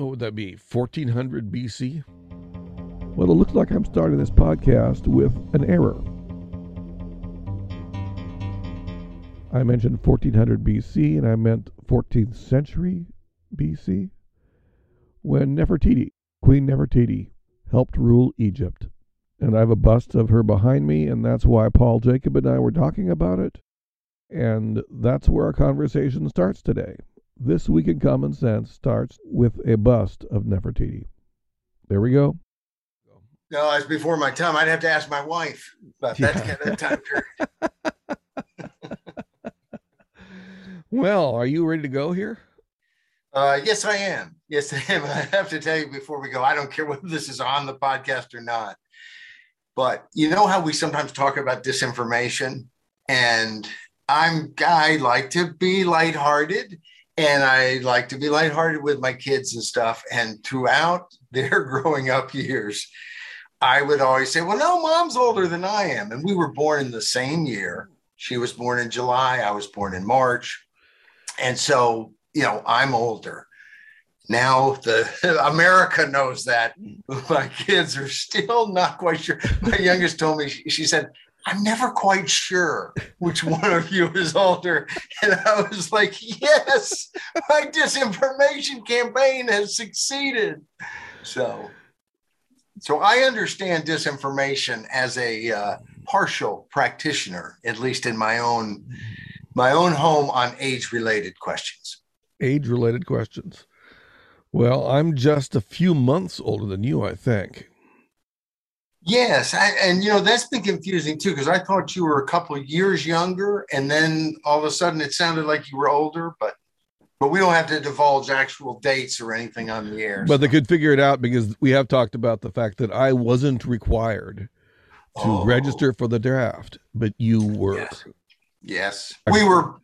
what would that be? 1400 BC? Well, it looks like I'm starting this podcast with an error. I mentioned 1400 BC and I meant 14th century BC when Nefertiti, Queen Nefertiti, helped rule Egypt. And I have a bust of her behind me, and that's why Paul Jacob and I were talking about it. And that's where our conversation starts today. This Week in Common Sense starts with a bust of Nefertiti. There we go. No, it's before my time. I'd have to ask my wife about that kind of time period. well, are you ready to go here? Uh, yes, I am. Yes, I am. I have to tell you before we go, I don't care whether this is on the podcast or not. But you know how we sometimes talk about disinformation, and I'm I like to be lighthearted, and I like to be lighthearted with my kids and stuff. And throughout their growing up years, I would always say, "Well, no, mom's older than I am," and we were born in the same year. She was born in July. I was born in March, and so you know I'm older now the America knows that. My kids are still not quite sure. My youngest told me she, she, said, "I'm never quite sure which one of you is older," and I was like, "Yes, my disinformation campaign has succeeded." So, so I understand disinformation as a uh, partial practitioner, at least in my own my own home on age-related questions. Age-related questions. Well, I'm just a few months older than you, I think. Yes, I, and you know that's been confusing too because I thought you were a couple of years younger, and then all of a sudden it sounded like you were older. But but we don't have to divulge actual dates or anything on the air. But so. they could figure it out because we have talked about the fact that I wasn't required to oh. register for the draft, but you were. Yes, yes. we were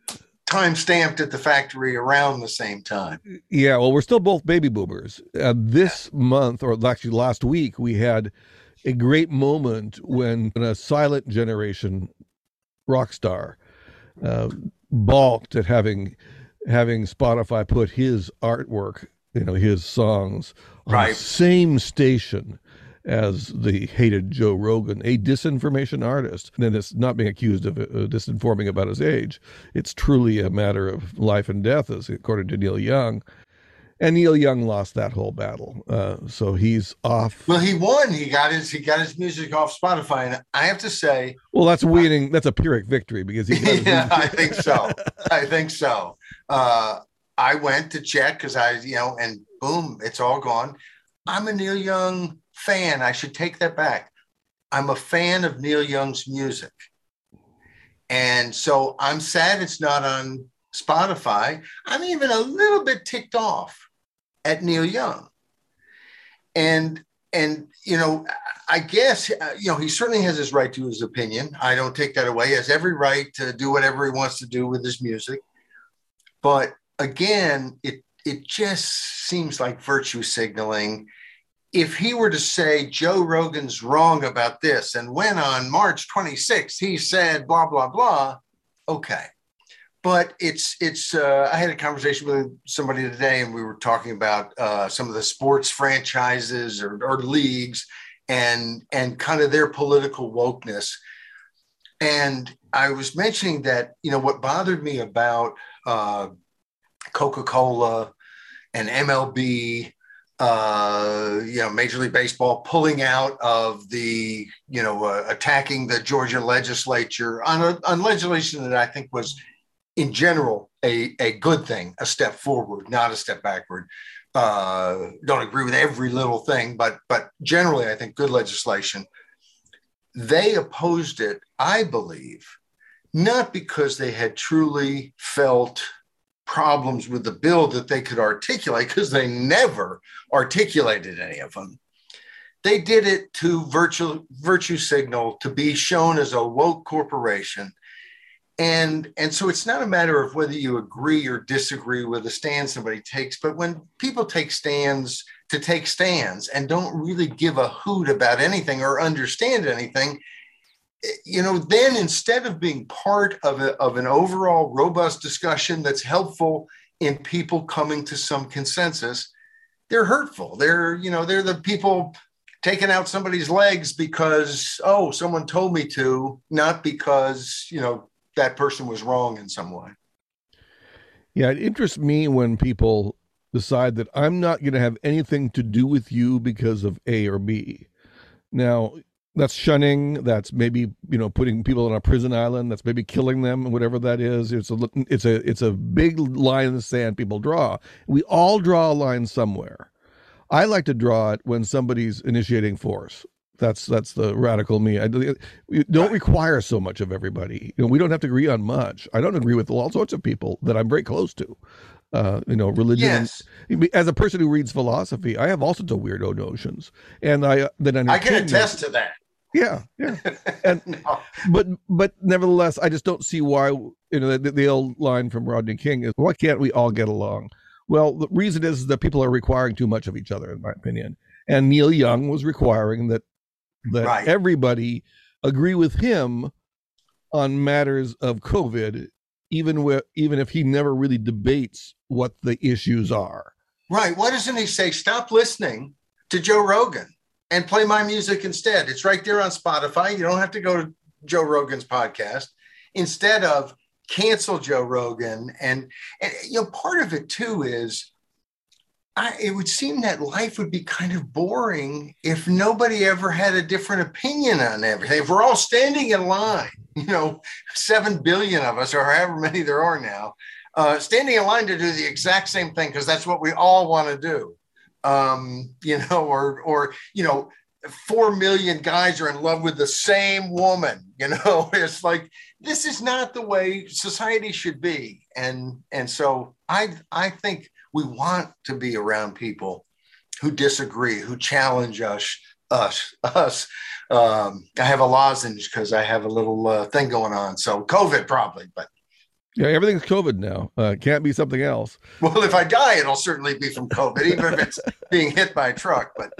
time stamped at the factory around the same time. Yeah, well, we're still both baby boomers. Uh, this month, or actually last week, we had a great moment when a silent generation rock star uh, balked at having having Spotify put his artwork, you know, his songs on right. the same station as the hated Joe Rogan, a disinformation artist. And it's not being accused of uh, disinforming about his age. It's truly a matter of life and death, as according to Neil Young. And Neil Young lost that whole battle, uh, so he's off. Well, he won. He got his he got his music off Spotify, and I have to say, well, that's winning. That's a Pyrrhic victory because he. yeah, I think so. I think so. Uh, I went to check because I, you know, and boom, it's all gone. I'm a Neil Young fan. I should take that back. I'm a fan of Neil Young's music. And so I'm sad it's not on Spotify. I'm even a little bit ticked off at Neil Young. And and you know, I guess uh, you know he certainly has his right to his opinion. I don't take that away. He has every right to do whatever he wants to do with his music. But again, it it just seems like virtue signaling if he were to say Joe Rogan's wrong about this, and when on March 26th he said blah blah blah, okay. But it's it's. Uh, I had a conversation with somebody today, and we were talking about uh, some of the sports franchises or, or leagues, and and kind of their political wokeness. And I was mentioning that you know what bothered me about uh, Coca Cola and MLB uh, you know, Major League Baseball pulling out of the, you know, uh, attacking the Georgia legislature on, a, on legislation that I think was, in general, a, a good thing, a step forward, not a step backward. Uh, don't agree with every little thing, but but generally, I think good legislation. They opposed it, I believe, not because they had truly felt problems with the bill that they could articulate because they never articulated any of them. They did it to virtue, virtue signal to be shown as a woke corporation. And, and so it's not a matter of whether you agree or disagree with the stand somebody takes, but when people take stands to take stands and don't really give a hoot about anything or understand anything, eh, you know, then instead of being part of, a, of an overall robust discussion that's helpful in people coming to some consensus, they're hurtful. They're, you know, they're the people taking out somebody's legs because, oh, someone told me to, not because, you know, that person was wrong in some way. Yeah, it interests me when people decide that I'm not going to have anything to do with you because of A or B. Now, that's shunning that's maybe you know putting people on a prison island that's maybe killing them whatever that is it's a it's a it's a big line in the sand people draw we all draw a line somewhere i like to draw it when somebody's initiating force that's that's the radical me i don't require so much of everybody you know we don't have to agree on much i don't agree with all sorts of people that i'm very close to uh, you know, religion. Yes. As a person who reads philosophy, I have all sorts of weirdo notions, and I then I can attest to that. Yeah, yeah. And no. but but nevertheless, I just don't see why you know the, the old line from Rodney King is why can't we all get along? Well, the reason is that people are requiring too much of each other, in my opinion. And Neil Young was requiring that that right. everybody agree with him on matters of COVID, even with even if he never really debates what the issues are. Right. Why doesn't he say stop listening to Joe Rogan? and play my music instead. It's right there on Spotify. You don't have to go to Joe Rogan's podcast. Instead of cancel Joe Rogan, and, and you know, part of it too is I, it would seem that life would be kind of boring if nobody ever had a different opinion on everything. If we're all standing in line, you know, seven billion of us, or however many there are now, uh, standing in line to do the exact same thing because that's what we all want to do um, you know, or or you know, four million guys are in love with the same woman. You know, it's like this is not the way society should be, and and so I I think we want to be around people who disagree, who challenge us, us, us. Um, I have a lozenge because I have a little uh, thing going on. So COVID probably, but yeah, everything's COVID now. Uh, can't be something else. Well, if I die, it'll certainly be from COVID, even if it's being hit by a truck. But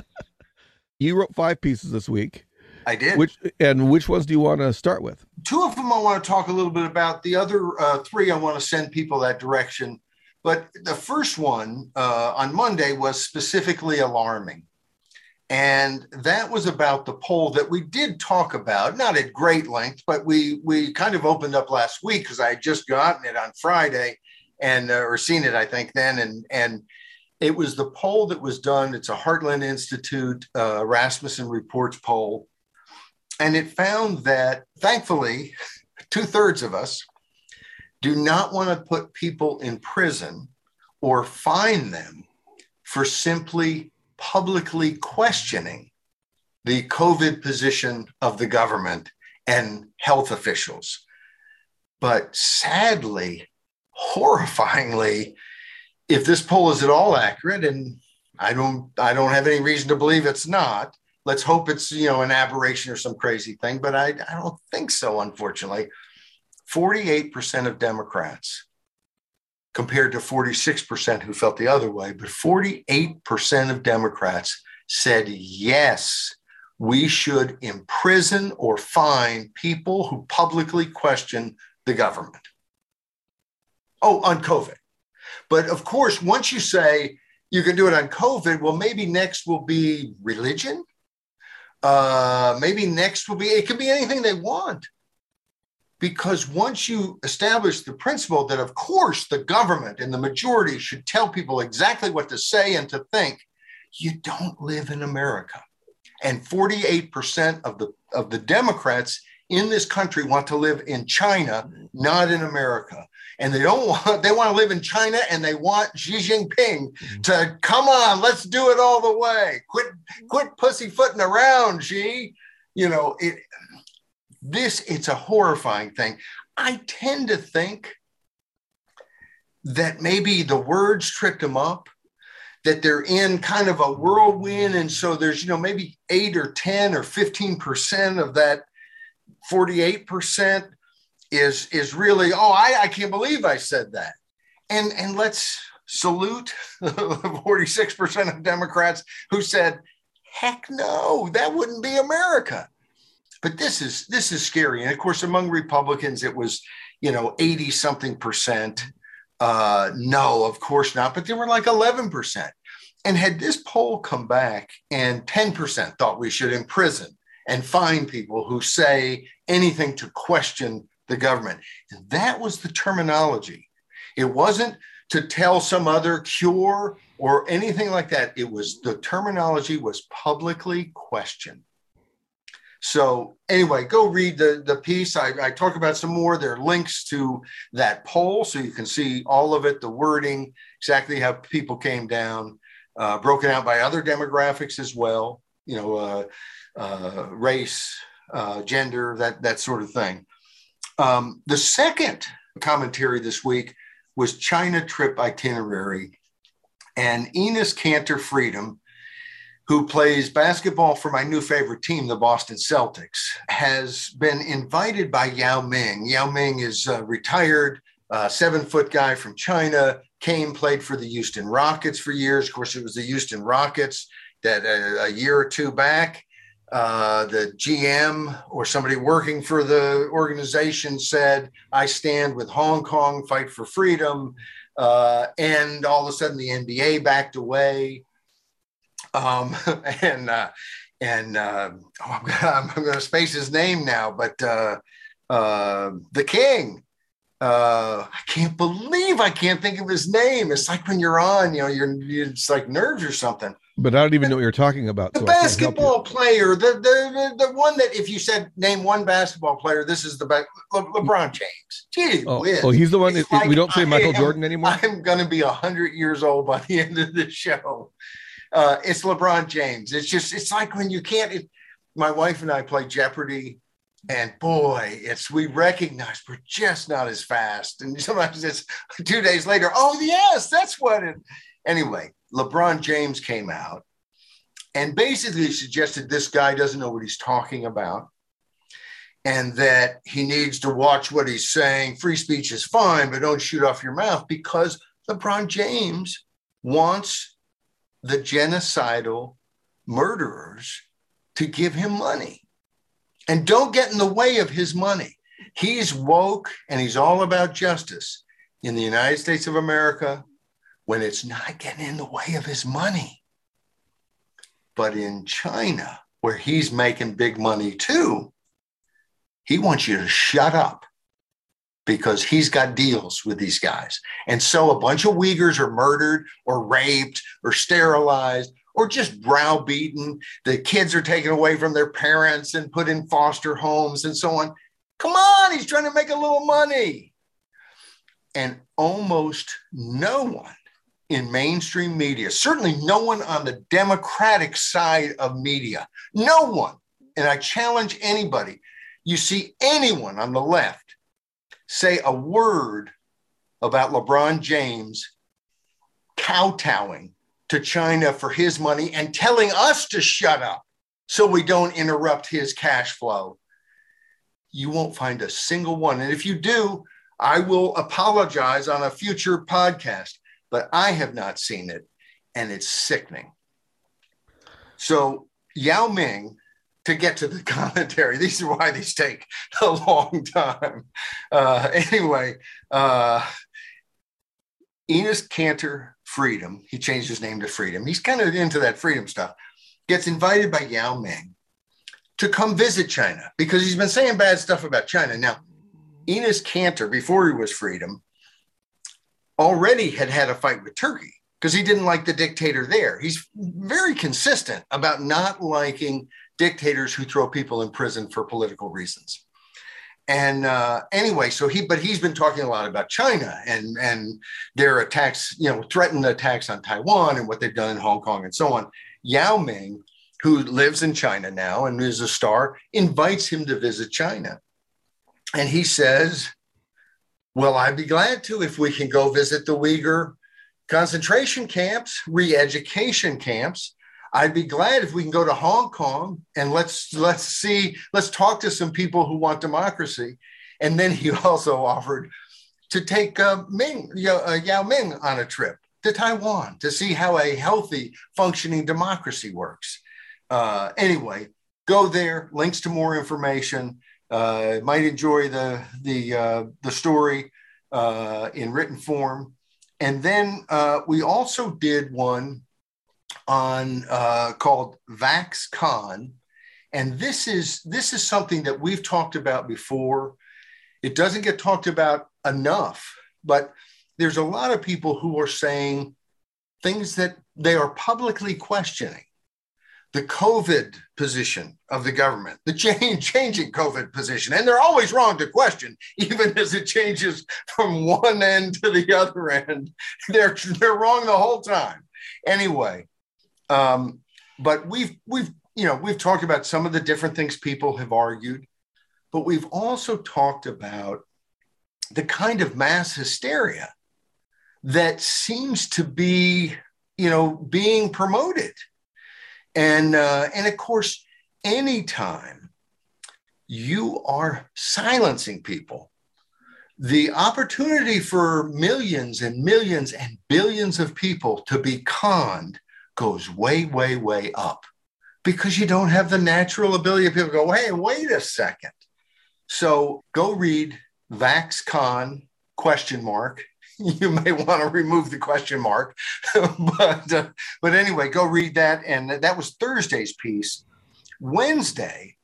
you wrote five pieces this week. I did. Which and which ones do you want to start with? Two of them I want to talk a little bit about. The other uh, three I want to send people that direction. But the first one uh, on Monday was specifically alarming. And that was about the poll that we did talk about, not at great length, but we we kind of opened up last week because I had just gotten it on Friday and uh, or seen it, I think then, and and it was the poll that was done. It's a Heartland Institute uh, Rasmussen Reports poll, and it found that thankfully, two thirds of us do not want to put people in prison or fine them for simply publicly questioning the COVID position of the government and health officials. But sadly, horrifyingly, if this poll is at all accurate, and I don't, I don't have any reason to believe it's not. Let's hope it's you know an aberration or some crazy thing, but I, I don't think so. Unfortunately, 48% of Democrats compared to 46% who felt the other way. But 48% of Democrats said, yes, we should imprison or fine people who publicly question the government. Oh, on COVID. But of course, once you say you can do it on COVID, well, maybe next will be religion. Uh, maybe next will be, it could be anything they want because once you establish the principle that, of course, the government and the majority should tell people exactly what to say and to think, you don't live in America. And 48% of the, of the Democrats in this country want to live in China, not in America. And they don't want, they want to live in China and they want Xi Jinping mm-hmm. to come on, let's do it all the way. Quit, quit pussyfooting around, Xi. You know, it, this it's a horrifying thing. I tend to think that maybe the words tripped them up that they're in kind of a whirlwind. And so there's you know maybe 8 or 10 or 15% of that 48% is is really oh I, I can't believe i said that. And and let's salute 46% of democrats who said heck no that wouldn't be america but this is this is scary. And of course, among Republicans, it was you know 80 something percent. Uh, no, of course not. But they were like 11 percent. And had this poll come back and 10% thought we should imprison and fine people who say anything to question the government. And that was the terminology. It wasn't to tell some other cure or anything like that. It was the terminology was publicly questioned. So anyway, go read the, the piece. I, I talk about some more. There are links to that poll so you can see all of it, the wording, exactly how people came down, uh, broken out by other demographics as well, you know, uh, uh, race, uh, gender, that, that sort of thing. Um, the second commentary this week was China trip itinerary. And Enes Kanter Freedom, who plays basketball for my new favorite team, the Boston Celtics, has been invited by Yao Ming. Yao Ming is a retired uh, seven foot guy from China, came, played for the Houston Rockets for years. Of course, it was the Houston Rockets that uh, a year or two back, uh, the GM or somebody working for the organization said, I stand with Hong Kong, fight for freedom. Uh, and all of a sudden, the NBA backed away. Um, and uh, and uh, oh, I'm, I'm going to space his name now, but uh, uh, the king. Uh, I can't believe I can't think of his name. It's like when you're on, you know, you're it's like nerves or something. But I don't even know what you're talking about. The so basketball player, the, the the one that if you said name one basketball player, this is the best. Le- LeBron James. Gee oh, oh, he's the one. That, like we don't say Michael am, Jordan anymore. I'm going to be hundred years old by the end of the show uh, it's LeBron James. It's just, it's like when you can't. It, my wife and I play Jeopardy, and boy, it's we recognize we're just not as fast. And sometimes it's two days later. Oh yes, that's what it. Anyway, LeBron James came out and basically suggested this guy doesn't know what he's talking about and that he needs to watch what he's saying. Free speech is fine, but don't shoot off your mouth because LeBron James wants the genocidal murderers to give him money. And don't get in the way of his money. He's woke and he's all about justice in the United States of America when it's not getting in the way of his money. But in China, where he's making big money too, he wants you to shut up because he's got deals with these guys. And so a bunch of Uyghurs are murdered or raped or sterilized or just browbeaten. The kids are taken away from their parents and put in foster homes and so on. Come on, he's trying to make a little money. And almost no one in mainstream media, certainly no one on the Democratic side of media, no one, and I challenge anybody, you see anyone on the left say a word about LeBron James kowtowing to China for his money and telling us to shut up so we don't interrupt his cash flow. You won't find a single one. And if you do, I will apologize on a future podcast, but I have not seen it and it's sickening. So Yao Ming to get to the commentary. These are why these take a long time. Uh, anyway, uh, Enes Kanter Freedom, he changed his name to Freedom. He's kind of into that freedom stuff. Gets invited by Yao Ming to come visit China because he's been saying bad stuff about China. Now, Enes Kanter, before he was Freedom, already had had a fight with Turkey because he didn't like the dictator there. He's very consistent about not liking dictators who throw people in prison for political reasons. And uh, anyway, so he, but he's been talking a lot about China and and their attacks, you know, threatened attacks on Taiwan and what they've done in Hong Kong and so on. Yao Ming, who lives in China now and is a star, invites him to visit China, and he says, "Well, I'd be glad to if we can go visit the Uyghur concentration camps, re-education camps." I'd be glad if we can go to Hong Kong and let's let's see, let's talk to some people who want democracy. And then he also offered to take uh, Ming, Yao, uh, Yao Ming on a trip to Taiwan to see how a healthy, functioning democracy works. Uh, anyway, go there. Links to more information. Uh, might enjoy the the uh, the story uh, in written form. And then uh, we also did one on uh, called VaxCon, and this is this is something that we've talked about before. It doesn't get talked about enough, but there's a lot of people who are saying things that they are publicly questioning the COVID position of the government, the change, changing COVID position. And they're always wrong to question, even as it changes from one end to the other end. They're, they're wrong the whole time. Anyway, um, but we've, we've, you know, we've talked about some of the different things people have argued, but we've also talked about the kind of mass hysteria that seems to be, you know, being promoted. And uh, and of course, anytime you are silencing people, the opportunity for millions and millions and billions of people to be conned goes way, way, way up because you don't have the natural ability people go, hey, wait a second. So go read VaxCon question mark you may want to remove the question mark. but uh, but anyway, go read that. And that was Thursday's piece. Wednesday,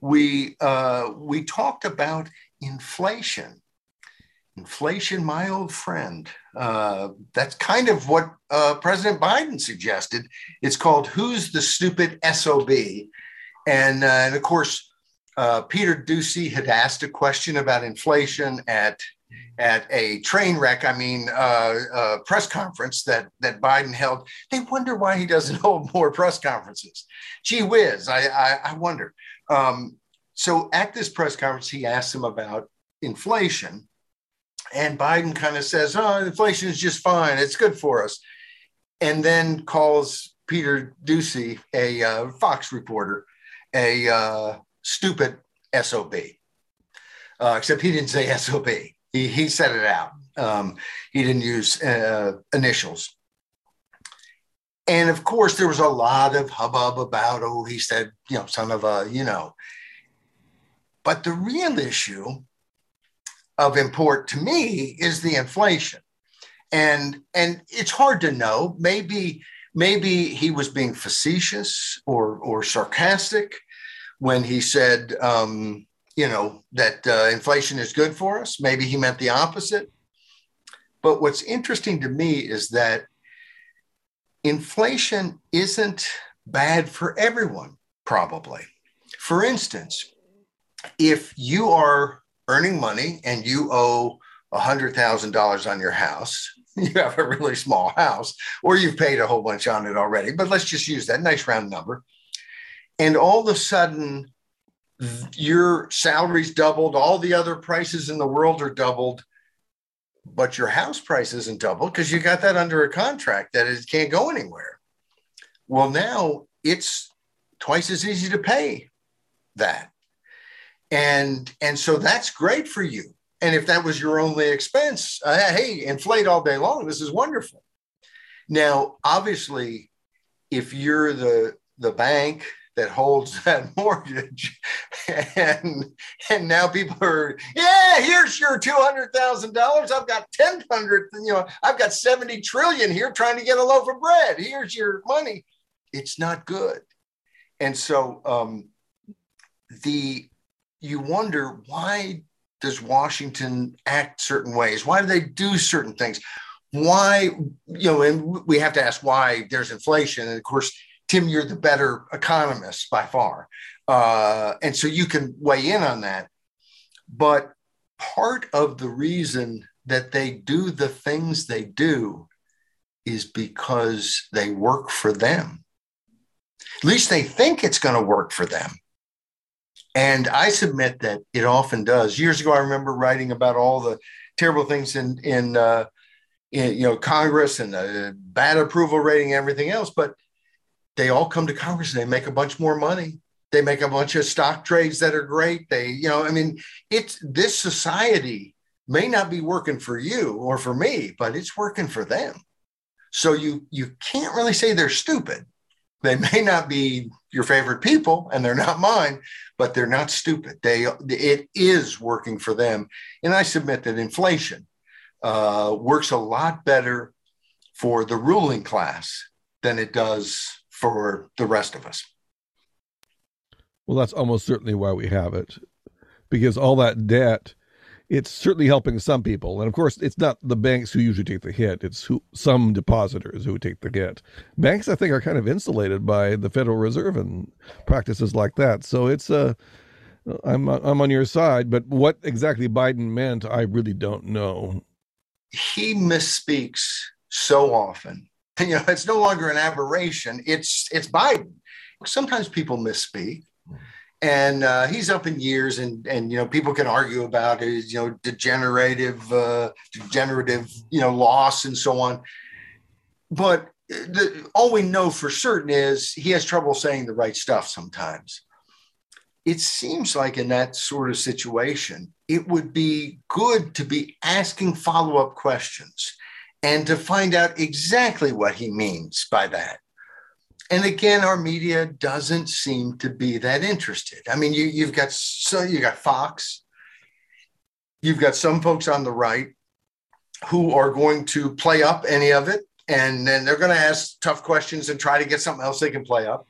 we uh, we talked about inflation. Inflation, my old friend. Uh, that's kind of what uh, President Biden suggested. It's called "Who's the Stupid SOB," and uh, and of course, uh, Peter Doocy had asked a question about inflation at at a train wreck, I mean, uh, uh, press conference that that Biden held. They wonder why he doesn't hold more press conferences. Gee whiz, I I, I wonder. Um, so at this press conference, he asked him about inflation, and Biden kind of says, "Oh, inflation is just fine. It's good for us," and then calls Peter Doocy, a uh, Fox reporter, a uh, stupid sob. Uh, except he didn't say sob. He, he said it out. Um, he didn't use uh, initials. And of course, there was a lot of hubbub about, oh, he said, you know, son of a, you know. But the real issue of import to me is the inflation. And and it's hard to know. Maybe maybe he was being facetious or or sarcastic when he said um, you know, that uh, inflation is good for us. Maybe he meant the opposite. But what's interesting to me is that inflation isn't bad for everyone, probably. For instance, if you are earning money and you owe $100,000 on your house, you have a really small house, or you've paid a whole bunch on it already, but let's just use that nice round number. And all of a sudden, your salary's doubled, all the other prices in the world are doubled, but your house price isn't doubled because you got that under a contract that it can't go anywhere. Well, now it's twice as easy to pay that. And and so that's great for you. And if that was your only expense, uh, hey, inflate all day long. This is wonderful. Now, obviously, if you're the the bank that holds that mortgage and and now people are yeah here's your $200000 i've got 1000 you know i've got 70 trillion here trying to get a loaf of bread here's your money it's not good and so um, the you wonder why does washington act certain ways why do they do certain things why you know and we have to ask why there's inflation and of course Tim, you're the better economist by far. Uh, and so you can weigh in on that. But part of the reason that they do the things they do is because they work for them. At least they think it's going to work for them. And I submit that it often does. Years ago, I remember writing about all the terrible things in, in, uh, in you know, Congress and the bad approval rating, and everything else. But they all come to Congress and they make a bunch more money. They make a bunch of stock trades that are great. They, you know, I mean, it's this society may not be working for you or for me, but it's working for them. So you you can't really say they're stupid. They may not be your favorite people, and they're not mine, but they're not stupid. They it is working for them, and I submit that inflation uh, works a lot better for the ruling class than it does for the rest of us. Well, that's almost certainly why we have it, because all that debt, it's certainly helping some people, and of course, it's not the banks who usually take the hit; it's who some depositors who take the hit. Banks, I think, are kind of insulated by the Federal Reserve and practices like that. So it's a uh, I'm I'm on your side, but what exactly Biden meant, I really don't know. He misspeaks so often. You know, it's no longer an aberration. It's it's Biden. Sometimes people misspeak, and uh, he's up in years, and and you know people can argue about his you know degenerative uh, degenerative you know loss and so on. But the, all we know for certain is he has trouble saying the right stuff sometimes it seems like in that sort of situation, it would be good to be asking follow up questions and to find out exactly what he means by that. And again, our media doesn't seem to be that interested. I mean, you, you've got so you got Fox, you've got some folks on the right who are going to play up any of it, and then they're going to ask tough questions and try to get something else they can play up.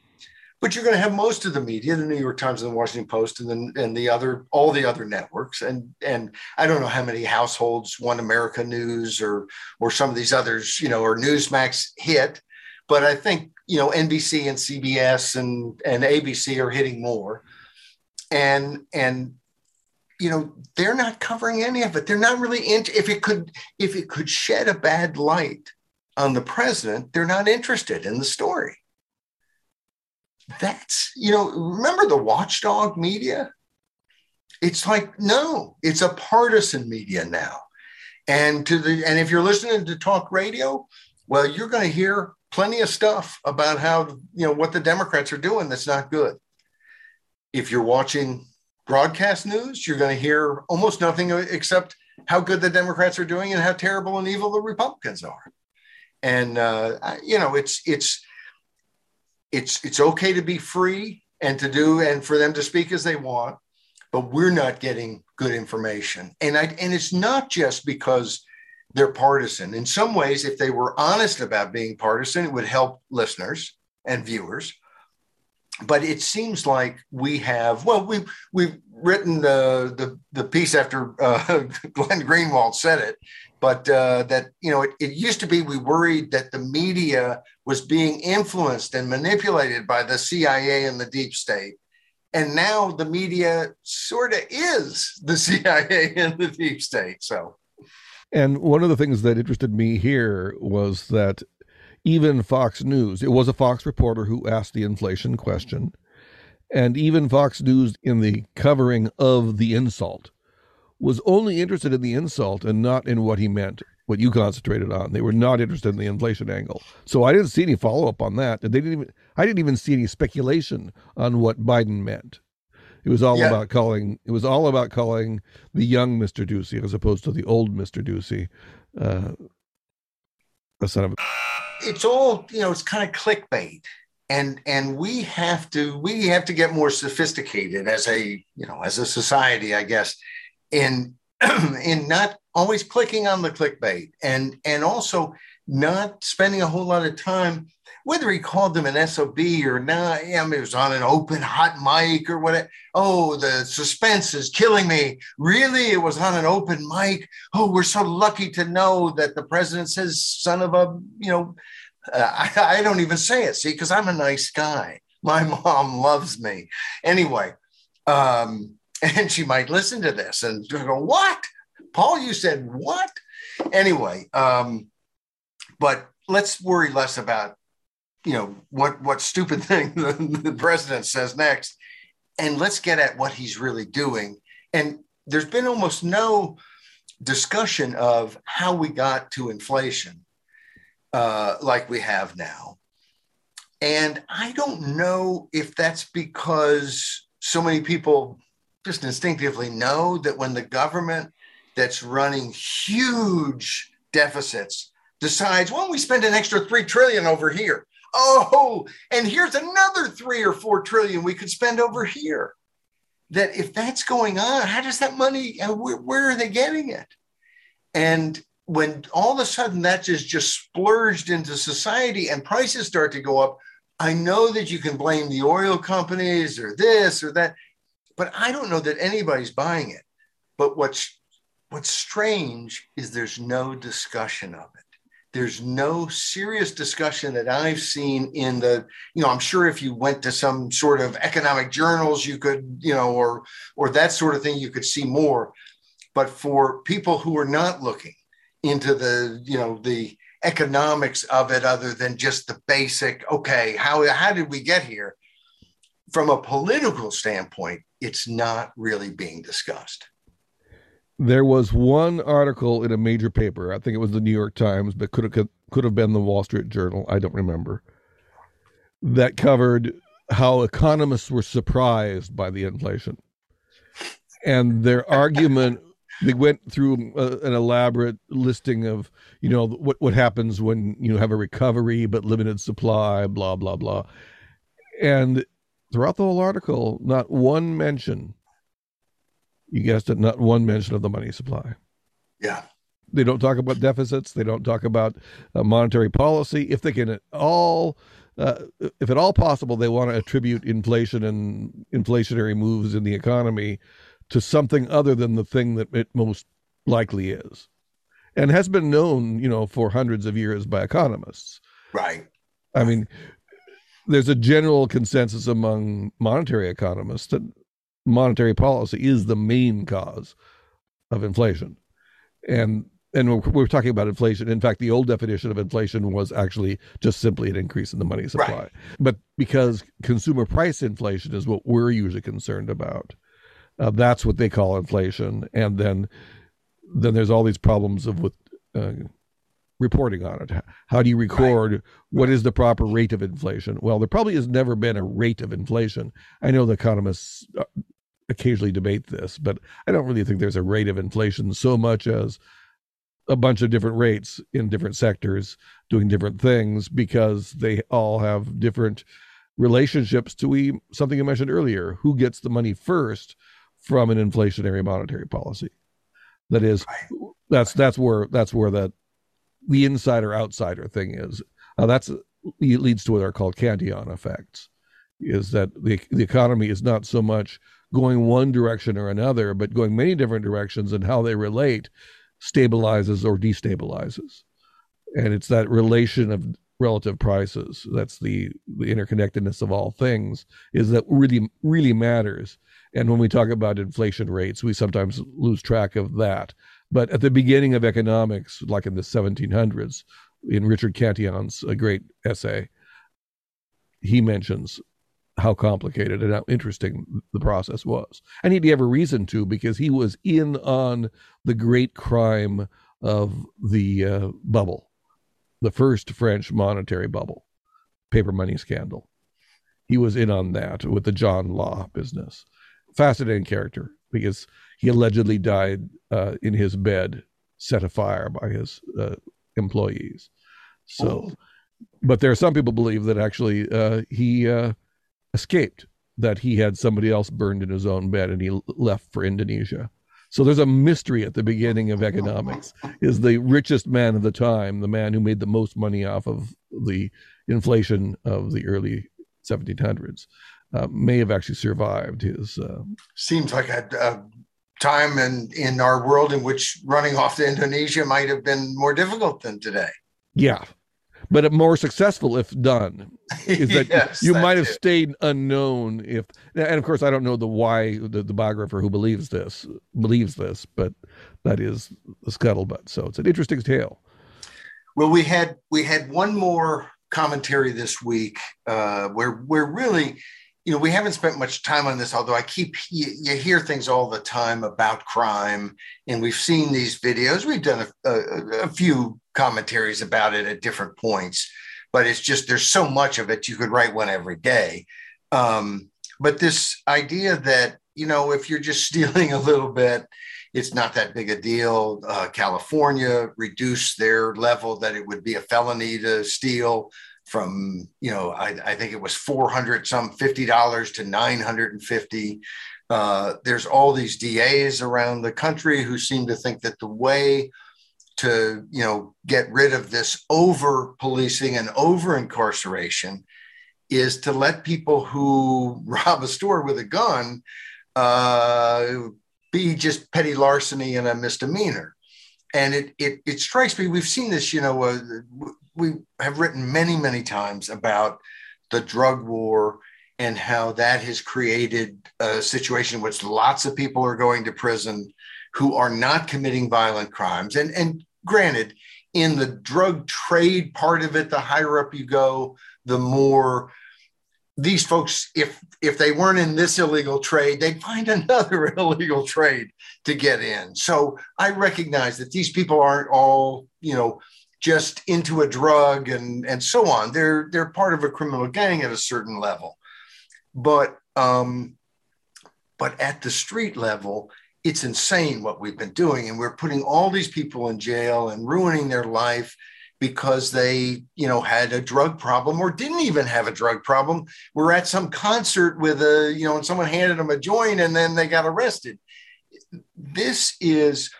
But you're going to have most of the media, the New York Times and the Washington Post, and then and the other all the other networks, and and I don't know how many households One America News or or some of these others, you know, or Newsmax hit, but I think you know NBC and CBS and and ABC are hitting more, and and you know they're not covering any of it. They're not really into if it could if it could shed a bad light on the president, they're not interested in the story that's, you know, remember the watchdog media? It's like, no, it's a partisan media now. And to the and if you're listening to talk radio, well, you're going to hear plenty of stuff about how, you know, what the Democrats are doing that's not good. If you're watching broadcast news, you're going to hear almost nothing except how good the Democrats are doing and how terrible and evil the Republicans are. And uh, you know, it's it's it's it's okay to be free and to do and for them to speak as they want but we're not getting good information and i and it's not just because they're partisan. In some ways if they were honest about being partisan it would help listeners and viewers. But it seems like we have well we've we've written the the, the piece after uh, glenn greenwald said it but uh, that you know it, it, used to be we worried that the media was being influenced and manipulated by the cia and the deep state. And now the media sort of is the cia and the deep state so and one of the things that interested me here was that even fox news it was a fox reporter who asked the inflation question and even fox news in the covering of the insult was only interested in the insult and not in what he meant, what you concentrated on. They were not interested in the inflation angle. So I didn't see any follow up on that. They didn't even I didn't even see any speculation on what Biden meant. It was all yeah. about calling it was all about calling the young Mr. Doocy as opposed to the old Mr. Doocy. Uh, a son of a it's all, you know, it's kind of clickbait and and we have to we have to get more sophisticated as a you know as a society i guess in in not always clicking on the clickbait and and also not spending a whole lot of time whether he called them an sob or not I mean, it was on an open hot mic or whatever oh the suspense is killing me. Really? It was on an open mic? Oh we're so lucky to know that the president says son of a you know uh, I, I don't even say it see because i'm a nice guy. My mom loves me. Anyway um and she might listen to this and go, "What, Paul? You said what?" Anyway, um, but let's worry less about you know what what stupid thing the, the president says next, and let's get at what he's really doing. And there's been almost no discussion of how we got to inflation uh, like we have now. And I don't know if that's because so many people just instinctively know that when the government that's running huge deficits decides, why don't we spend an extra three trillion over here. Oh, and here's another three or four trillion we could spend over here. That if that's going on, how does that money, uh, where, where are they getting it? And when all of a sudden that just just splurged into society and prices start to go up, I know that you can blame the oil companies or this or that, but I don't know that anybody's buying it. But what's what's strange is there's no discussion of it. There's no serious discussion that I've seen in the, you know, I'm sure if you went to some sort of economic journals, you could, you know, or or that sort of thing, you could see more. But for people who are not looking into the, you know, the economics of it other than just the basic okay how how did we get here from a political standpoint it's not really being discussed there was one article in a major paper i think it was the new york times but could have could have been the wall street journal i don't remember that covered how economists were surprised by the inflation. And their argument they went through a, an elaborate listing of you know what what happens when you have a recovery but limited supply blah blah blah. And throughout the whole article not one mention you guessed it not one mention of the money supply. Yeah. They don't talk about deficits. They don't talk about uh, monetary policy. If they can at all uh, if at all possible they want to attribute inflation and inflationary moves in the economy to something other than the thing that it most likely is and has been known you know for hundreds of years by economists. Right. I mean there's a general consensus among monetary economists that monetary policy is the main cause of inflation and and we're, we're, talking about inflation. In fact, the old definition of inflation was actually just simply an increase in the money supply. Right. But because consumer price inflation is what we're usually concerned about, uh, that's what they call inflation, and then then there's all these problems of with uh, reporting on it. How do you record right. what is the proper rate of inflation? Well, there probably has never been a rate of inflation. I know the economists uh, occasionally debate this, but I don't really think there's a rate of inflation so much as a bunch of different rates in different sectors doing different things because they all have different relationships to we something I mentioned earlier. Who gets the money first? from an inflationary monetary policy. That is, that's that's where that's where that the insider outsider thing is. Uh, that's it leads to what are called Cantillon effects. Is that the the economy is not so much going one direction or another, but going many different directions, and how they relate stabilizes or destabilizes. And it's that relation of relative prices that's the the interconnectedness of all things is that really really matters and when we talk about inflation rates, we sometimes lose track of that. But at the beginning of economics, like in the 1700s, in Richard Cantillon's great essay, he mentions how complicated and how interesting the process was. And he'd have a reason to because he was in on the great crime of the uh, bubble, the first French monetary bubble, paper money scandal. He was in on that with the John Law business fascinating character because he allegedly died uh, in his bed, set afire by his uh, employees. So, but there are some people believe that actually uh, he uh, escaped, that he had somebody else burned in his own bed and he left for Indonesia. So there's a mystery at the beginning of economics. Is the richest man of the time, the man who made the most money off of the inflation of the early 1700s, uh, may have actually survived his. Uh, Seems like a, a, time in in our world in which running off to Indonesia might have been more difficult than today. Yeah, but more successful if done. Is that yes, you might have stayed unknown if, and of course I don't know the why the, the biographer who believes this believes this, but that is the scuttlebutt. So it's an interesting tale. Well, we had we had one more commentary this week uh, where where really you know, we haven't spent much time on this, although I keep, you, you, hear things all the time about crime, and we've seen these videos. We've done a, a, a, few commentaries about it at different points, but it's just there's so much of it, you could write one every day. Um, but this idea that, you know, if you're just stealing a little bit, it's not that big a deal. Uh, California reduced their level that it would be a felony to steal from you know I, I think it was 400 some 50 dollars to 950 uh, there's all these DAs around the country who seem to think that the way to you know get rid of this over policing and over incarceration is to let people who rob a store with a gun uh, be just petty larceny and a misdemeanor. And it, it, it strikes me, we've seen this, you know, uh, we have written many, many times about the drug war and how that has created a situation in which lots of people are going to prison who are not committing violent crimes. And, and granted, in the drug trade part of it, the higher up you go, the more these folks, if if they weren't in this illegal trade, they'd find another illegal trade to get in. So I recognize that these people aren't all, you know, just into a drug and and so on. They're they're part of a criminal gang at a certain level, but um, but at the street level, it's insane what we've been doing, and we're putting all these people in jail and ruining their life because they, you know, had a drug problem or didn't even have a drug problem. We're at some concert with a, you know, and someone handed them a joint and then they got arrested. This is,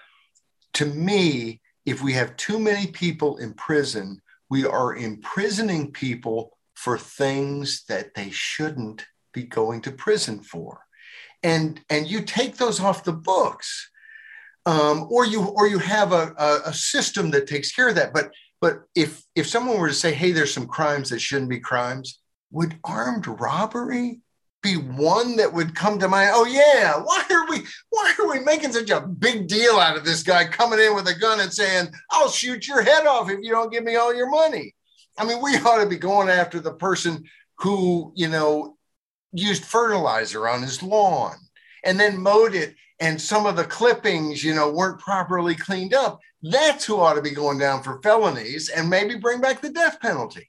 to me, if we have too many people in prison, we are imprisoning people for things that they shouldn't be going to prison for. And, and you take those off the books. Um, or you or you have a, a, a system that takes care of that. But but if if someone were to say, "Hey, there's some crimes that shouldn't be crimes," would armed robbery be one that would come to mind? Oh yeah, why are we why are we making such a big deal out of this guy coming in with a gun and saying, "I'll shoot your head off if you don't give me all your money"? I mean, we ought to be going after the person who you know used fertilizer on his lawn and then mowed it and some of the clippings, you know, weren't properly cleaned up, that's who ought to be going down for felonies and maybe bring back the death penalty.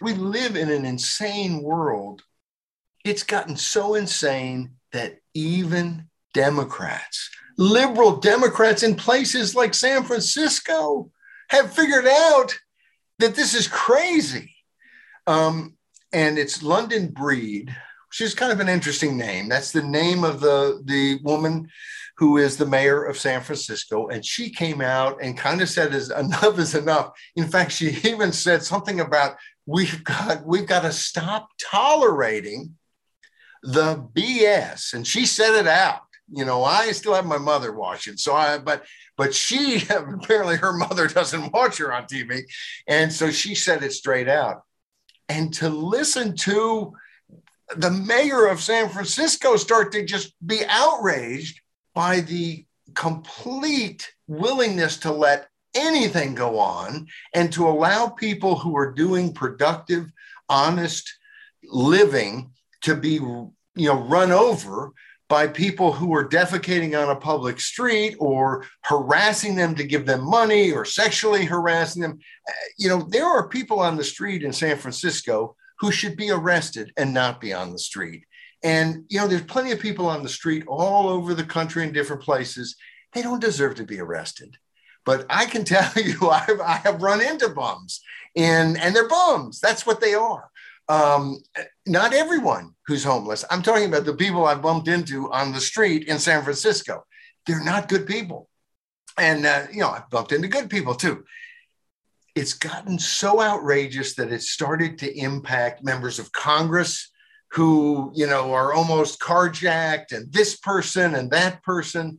We live in an insane world. It's gotten so insane that even Democrats, liberal Democrats in places like San Francisco, have figured out that this is crazy. Um, and it's London Breed, she's kind of an interesting name. That's the name of the the woman who is the mayor of San Francisco, and she came out and kind of said, "Is enough is enough." In fact, she even said something about we've got we've got to stop tolerating the BS, and she said it out. You know, I still have my mother watching, so I but but she apparently her mother doesn't watch her on TV, and so she said it straight out. And to listen to the mayor of San Francisco start to just be outraged by the complete willingness to let anything go on and to allow people who are doing productive, honest living to be you know run over by people who are defecating on a public street or harassing them to give them money or sexually harassing them. Uh, you know, there are people on the street in San Francisco who should be arrested and not be on the street. And, you know, there's plenty of people on the street all over the country in different places. They don't deserve to be arrested. But I can tell you, I've, I have run into bums and, and they're bums. That's what they are. Um, not everyone who's homeless. I'm talking about the people I've bumped into on the street in San Francisco. They're not good people. And, uh, you know, I've bumped into good people too it's gotten so outrageous that it started to impact members of Congress who, you know, are almost carjacked and this person and that person.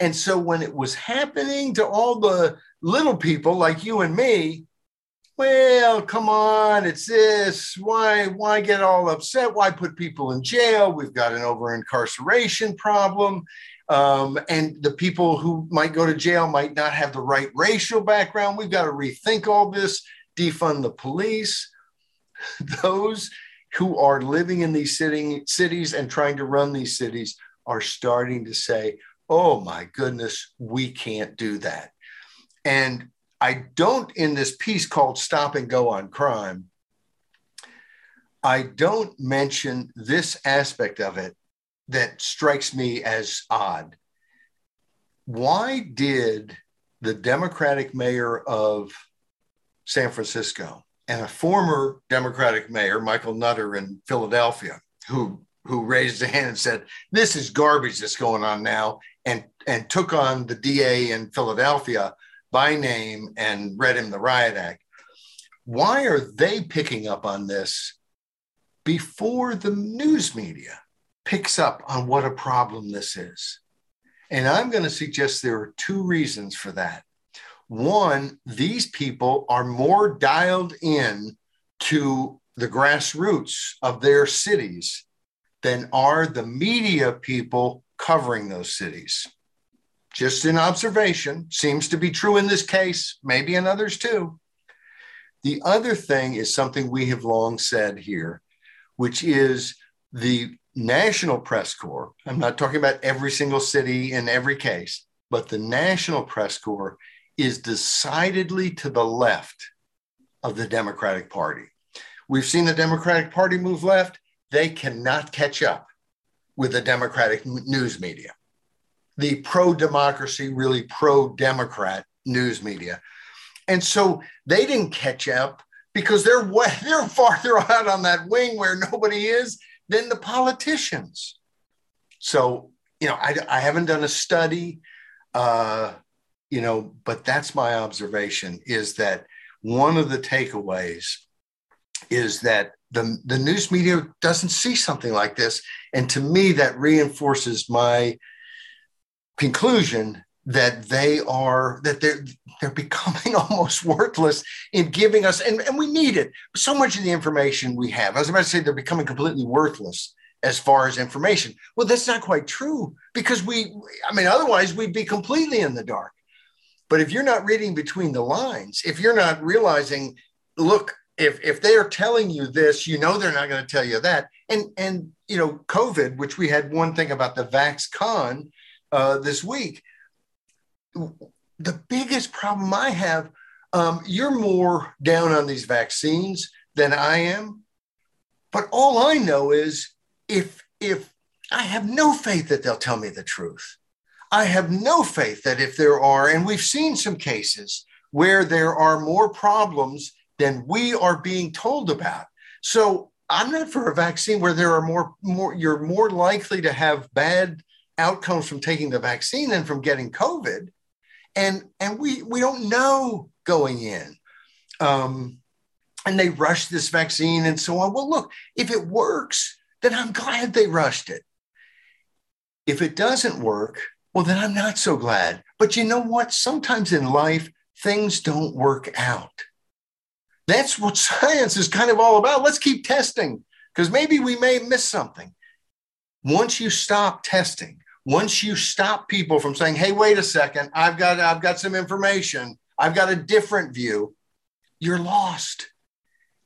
And so when it was happening to all the little people like you and me, well, come on, it's this. Why, why get all upset? Why put people in jail? We've got an over incarceration problem. Um, and the people who might go to jail might not have the right racial background. We've got to rethink all this, defund the police. Those who are living in these cities and trying to run these cities are starting to say, oh my goodness, we can't do that. And I don't, in this piece called Stop and Go on Crime, I don't mention this aspect of it that strikes me as odd. Why did the Democratic mayor of San Francisco and a former Democratic mayor, Michael Nutter in Philadelphia, who who raised a hand and said, "This is garbage that's going on now," and and took on the DA in Philadelphia, by name and read him the riot act. Why are they picking up on this before the news media picks up on what a problem this is? And I'm going to suggest there are two reasons for that. One, these people are more dialed in to the grassroots of their cities than are the media people covering those cities. Just an observation, seems to be true in this case, maybe in others too. The other thing is something we have long said here, which is the National Press Corps. I'm not talking about every single city in every case, but the National Press Corps is decidedly to the left of the Democratic Party. We've seen the Democratic Party move left. They cannot catch up with the Democratic news media, the pro democracy, really pro Democrat news media. And so they didn't catch up because they're way, they're farther out on that wing where nobody is than the politicians. So, you know, I, I haven't done a study. Uh, you know, but that's my observation is that one of the takeaways is that the, the news media doesn't see something like this. And to me, that reinforces my conclusion that they are that they're they're becoming almost worthless in giving us and, and we need it so much of the information we have i was about to say they're becoming completely worthless as far as information well that's not quite true because we i mean otherwise we'd be completely in the dark but if you're not reading between the lines, if you're not realizing, look, if if they are telling you this, you know they're not going to tell you that. And and you know, COVID, which we had one thing about the VaxCon uh, this week. The biggest problem I have, um, you're more down on these vaccines than I am, but all I know is if if I have no faith that they'll tell me the truth. I have no faith that if there are, and we've seen some cases where there are more problems than we are being told about. So I'm not for a vaccine where there are more, more, you're more likely to have bad outcomes from taking the vaccine than from getting COVID. And, and we, we don't know going in. Um, and they rushed this vaccine and so on. Well, look, if it works, then I'm glad they rushed it. If it doesn't work, well, then I'm not so glad. But you know what? Sometimes in life, things don't work out. That's what science is kind of all about. Let's keep testing because maybe we may miss something. Once you stop testing, once you stop people from saying, "Hey, wait a second, I've got I've got some information. I've got a different view." You're lost.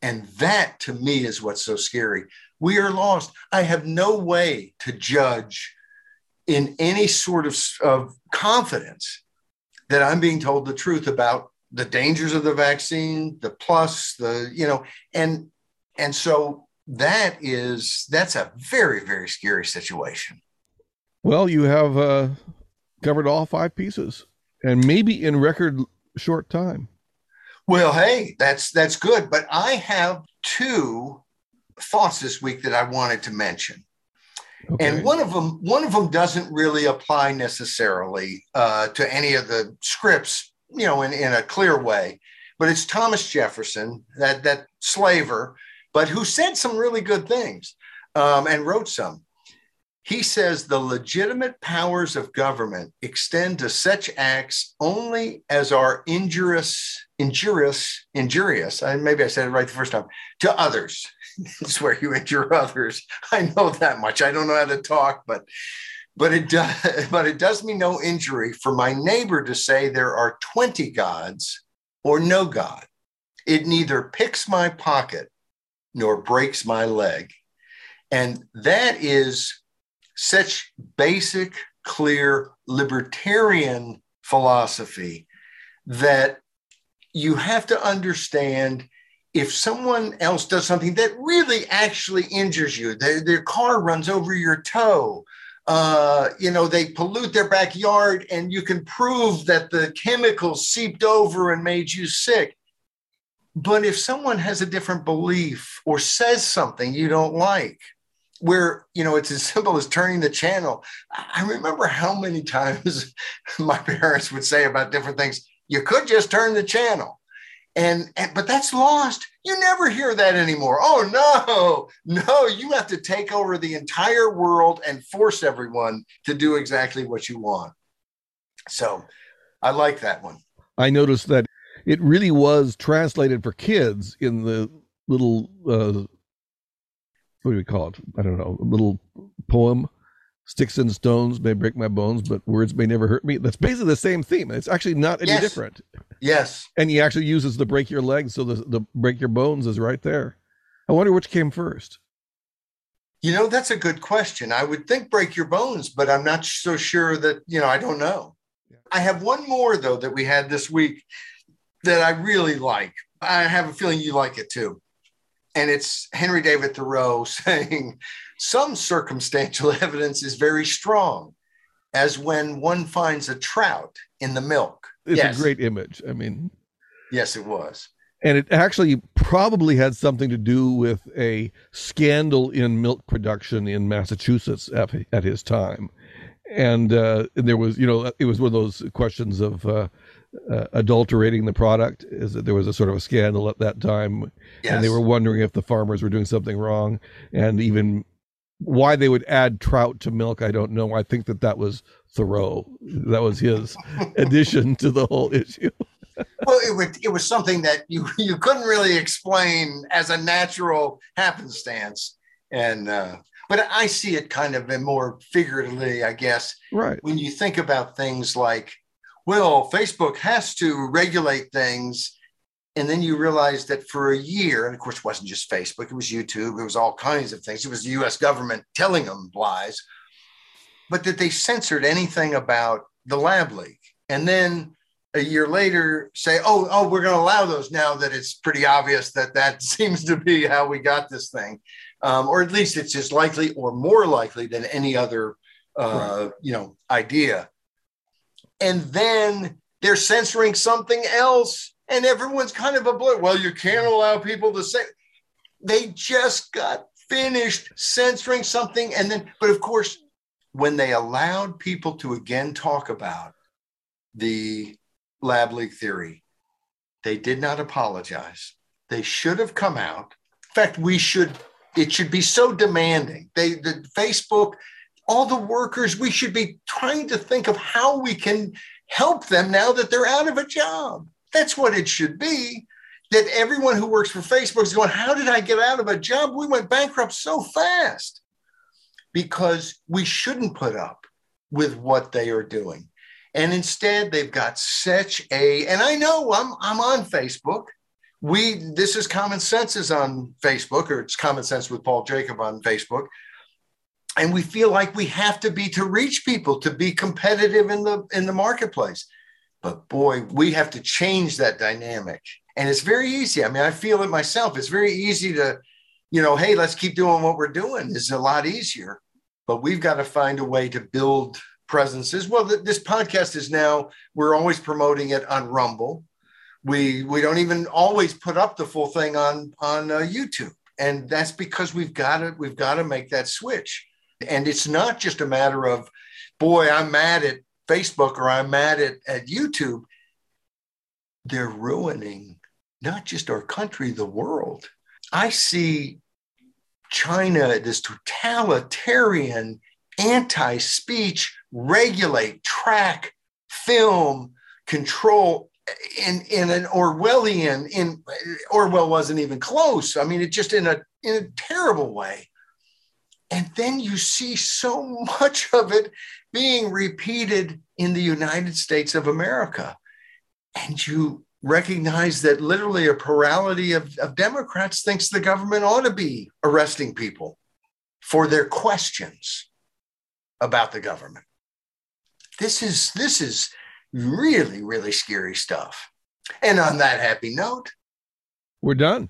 And that to me is what's so scary. We are lost. I have no way to judge in any sort of, of confidence that I'm being told the truth about the dangers of the vaccine, the plus, the, you know, and, and so that is, that's a very, very scary situation. Well, you have uh, covered all five pieces and maybe in record short time. Well, hey, that's that's good. But I have two thoughts this week that I wanted to mention. Okay. And one of them, one of them doesn't really apply necessarily uh, to any of the scripts, you know, in, in a clear way. But it's Thomas Jefferson, that that slaver, but who said some really good things um, and wrote some. He says the legitimate powers of government extend to such acts only as are injurious, injurious, injurious. I, maybe I said it right the first time to others is where you injure others. I know that much. I don't know how to talk, but but it does but it does me no injury for my neighbor to say there are 20 gods or no God. It neither picks my pocket nor breaks my leg. And that is such basic, clear libertarian philosophy that you have to understand if someone else does something that really actually injures you, their, their car runs over your toe, uh, you know, they pollute their backyard and you can prove that the chemicals seeped over and made you sick. But if someone has a different belief or says something you don't like, where you know it's as simple as turning the channel i remember how many times my parents would say about different things You could just turn the channel. And, and but that's lost. You never hear that anymore. Oh no, no, you have to take over the entire world and force everyone to do exactly what you want. So I like that one. I noticed that it really was translated for kids in the little uh, what do we call it? I don't know, a little poem. Sticks and stones may break my bones, but words may never hurt me. That's basically the same theme. It's actually not any Yes. different. Yes. And he actually uses the break your legs, so the, the break your bones is right there. I wonder which came first. You know, that's a good question. I would think break your bones, but I'm not so sure that, you know, I don't know. I have one more, though, that we had this week that I really like. I have a feeling you like it too. And it's Henry David Thoreau saying, Some circumstantial evidence is very strong, as when one finds a trout in the milk. It's Yes. a great image. I mean, Yes, it was. and it actually probably had something to do with a scandal in milk production in Massachusetts at, at his time. And, uh, and there was, you know, it was one of those questions of uh, uh, adulterating the product. Is that there was a sort of a scandal at that time, Yes. and they were wondering if the farmers were doing something wrong, and even why they would add trout to milk. I don't know. I think that that was Thoreau. That was his addition to the whole issue. well, it, would, it was something that you you couldn't really explain as a natural happenstance, and uh, but I see it kind of in more figuratively, I guess, Right. when you think about things like, well, Facebook has to regulate things. And then you realize that for a year, and of course, it wasn't just Facebook, it was YouTube, it was all kinds of things. It was the US government telling them lies, but that they censored anything about the lab leak. And then a year later say, oh, oh, we're going to allow those now that it's pretty obvious that that seems to be how we got this thing. Um, or at least it's as likely or more likely than any other uh, you know, idea. And then they're censoring something else, and everyone's kind of a blur. Well, you can't allow people to say. They just got finished censoring something, and then, but of course, when they allowed people to again talk about the lab leak theory, they did not apologize. They should have come out. In fact, we should. It should be so demanding. They, the Facebook all the workers, we should be trying to think of how we can help them now that they're out of a job. That's what it should be. That everyone who works for Facebook is going, How did I get out of a job? We went bankrupt so fast because we shouldn't put up with what they are doing. And instead, they've got such a, and I know I'm, I'm on Facebook. We, this is Common Sense is on Facebook, or it's Common Sense with Paul Jacob on Facebook and we feel like we have to be to reach people to be competitive in the in the marketplace. But boy we have to change that dynamic. And it's very easy. I mean i feel it myself. It's very easy to you know hey let's keep doing what we're doing. It's a lot easier. But we've got to find a way to build presences well. Th- this podcast is now we're always promoting it on rumble. We we don't even always put up the full thing on on uh, youtube. And that's because we've got to we've got to make that switch and it's not just a matter of, boy, I'm mad at Facebook or I'm mad at, at YouTube. They're ruining not just our country, the world. I see China, this totalitarian, anti speech, regulate, track, film, control in, in an Orwellian, in Orwell wasn't even close. I mean, it just in a in a terrible way. And then you see so much of it being repeated in the United States of America. And you recognize that literally a plurality of, of Democrats thinks the government ought to be arresting people for their questions about the government. This is this is really, really scary stuff. And on that happy note, We're done.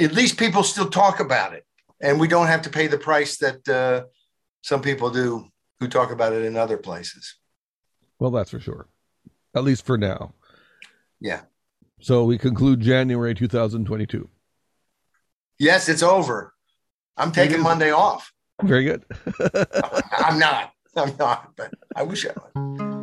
at least people still talk about it and we don't have to pay the price that uh, some people do who talk about it in other places Well, that's for sure. At least for now. yeah So we conclude January 2022. yes it's over i'm taking monday off Very good. i'm not i'm not but i wish i would